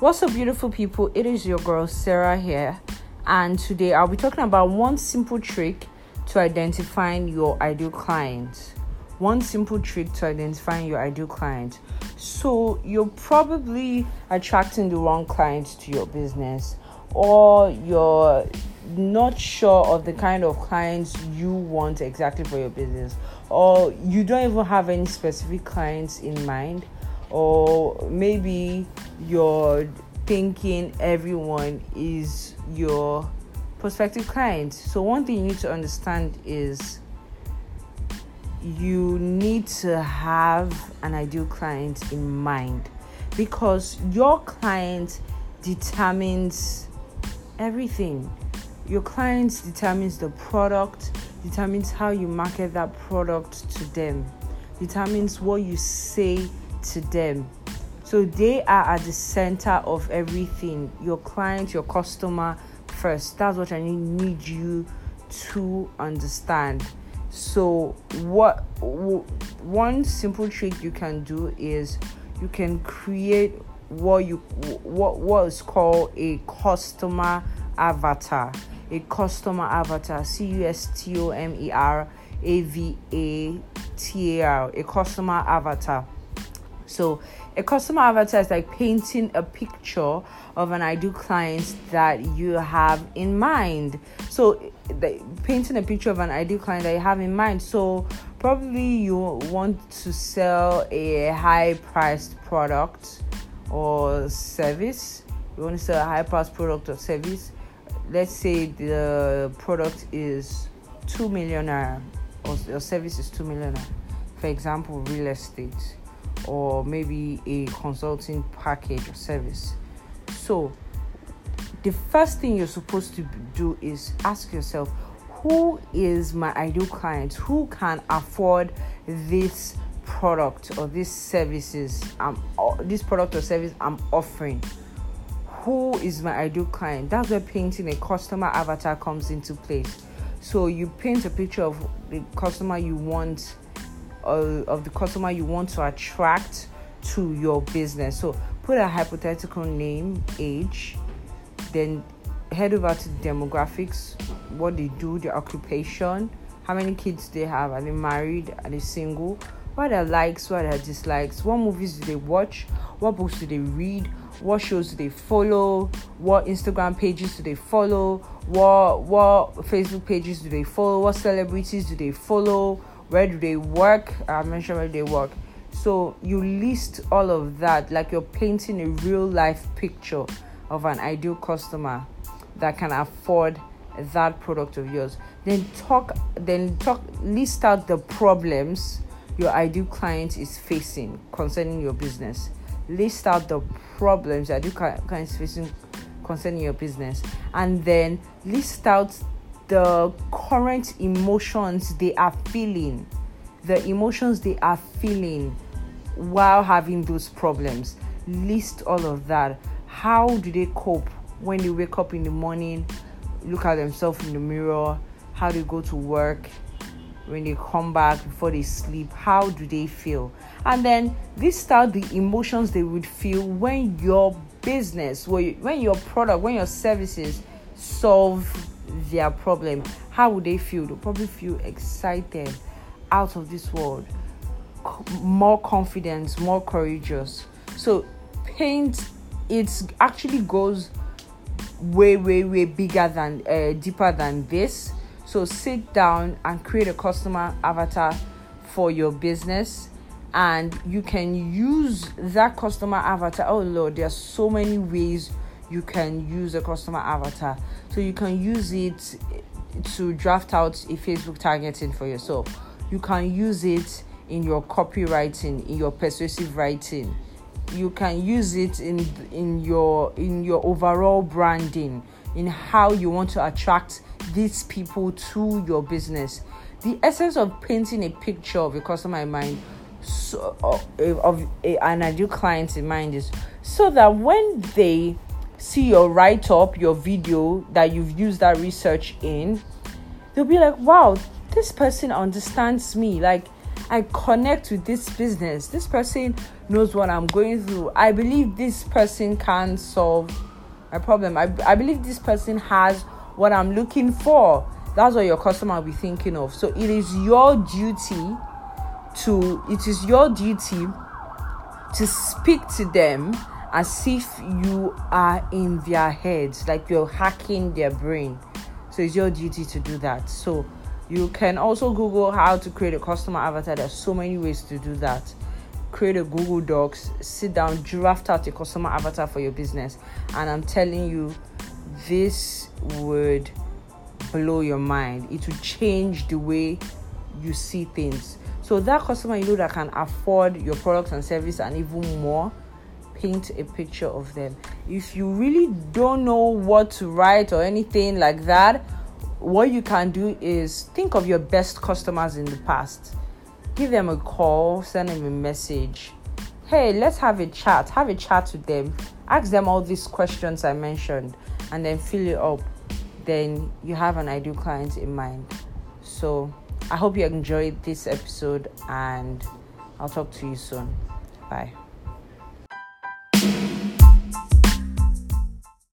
What's up, beautiful people? It is your girl Sarah here, and today I'll be talking about one simple trick to identifying your ideal client. One simple trick to identifying your ideal client. So, you're probably attracting the wrong clients to your business, or you're not sure of the kind of clients you want exactly for your business, or you don't even have any specific clients in mind or maybe you're thinking everyone is your prospective client. So, one thing you need to understand is you need to have an ideal client in mind because your client determines everything. Your client determines the product, determines how you market that product to them, determines what you say to them. So they are at the center of everything. Your client, your customer first. That's what I need you to understand. So what one simple trick you can do is you can create what you what what is called a customer avatar. A customer avatar. C U S T O M E R A V A T A R. A customer avatar so, a customer avatar is like painting a picture of an ideal client that you have in mind. So, the, painting a picture of an ideal client that you have in mind. So, probably you want to sell a high priced product or service. You want to sell a high priced product or service. Let's say the product is 2 million or your service is 2 million. For example, real estate or maybe a consulting package or service. So, the first thing you're supposed to do is ask yourself who is my ideal client? Who can afford this product or these services? I'm this product or service I'm offering. Who is my ideal client? That's where painting a customer avatar comes into place. So you paint a picture of the customer you want of, of the customer you want to attract to your business. So put a hypothetical name, age, then head over to demographics, what they do, their occupation, how many kids they have, are they married, are they single, what are their likes, what are their dislikes, what movies do they watch, what books do they read, what shows do they follow, what Instagram pages do they follow, what what Facebook pages do they follow, what celebrities do they follow, where do they work? I mentioned where they work. So you list all of that like you're painting a real life picture of an ideal customer that can afford that product of yours. Then talk then talk list out the problems your ideal client is facing concerning your business. List out the problems your ideal client is facing concerning your business. And then list out the current emotions they are feeling, the emotions they are feeling while having those problems. List all of that. How do they cope when they wake up in the morning, look at themselves in the mirror, how do they go to work, when they come back before they sleep, how do they feel? And then list out the emotions they would feel when your business, when your product, when your services solve their problem, how would they feel? They'll probably feel excited, out of this world, more confidence, more courageous. So, paint it actually goes way, way, way bigger than uh, deeper than this. So, sit down and create a customer avatar for your business and you can use that customer avatar. Oh Lord, there are so many ways you can use a customer avatar. So you can use it to draft out a Facebook targeting for yourself. You can use it in your copywriting, in your persuasive writing. You can use it in in your in your overall branding, in how you want to attract these people to your business. The essence of painting a picture of a customer in mind so, of, of an ideal client in mind is so that when they see your write up, your video that you've used that research in, they'll be like, wow, this person understands me. Like, I connect with this business. This person knows what I'm going through. I believe this person can solve my problem. I, I believe this person has what I'm looking for. That's what your customer will be thinking of. So it is your duty to it is your duty to speak to them as if you are in their heads, like you're hacking their brain. So it's your duty to do that. So you can also Google how to create a customer avatar. There's so many ways to do that. Create a Google Docs, sit down, draft out a customer avatar for your business. And I'm telling you, this would blow your mind. It will change the way you see things. So that customer you know that can afford your products and service and even more, paint a picture of them. If you really don't know what to write or anything like that, what you can do is think of your best customers in the past. Give them a call, send them a message. Hey, let's have a chat. Have a chat with them. Ask them all these questions I mentioned and then fill it up. Then you have an ideal client in mind. So I hope you enjoyed this episode and I'll talk to you soon. Bye.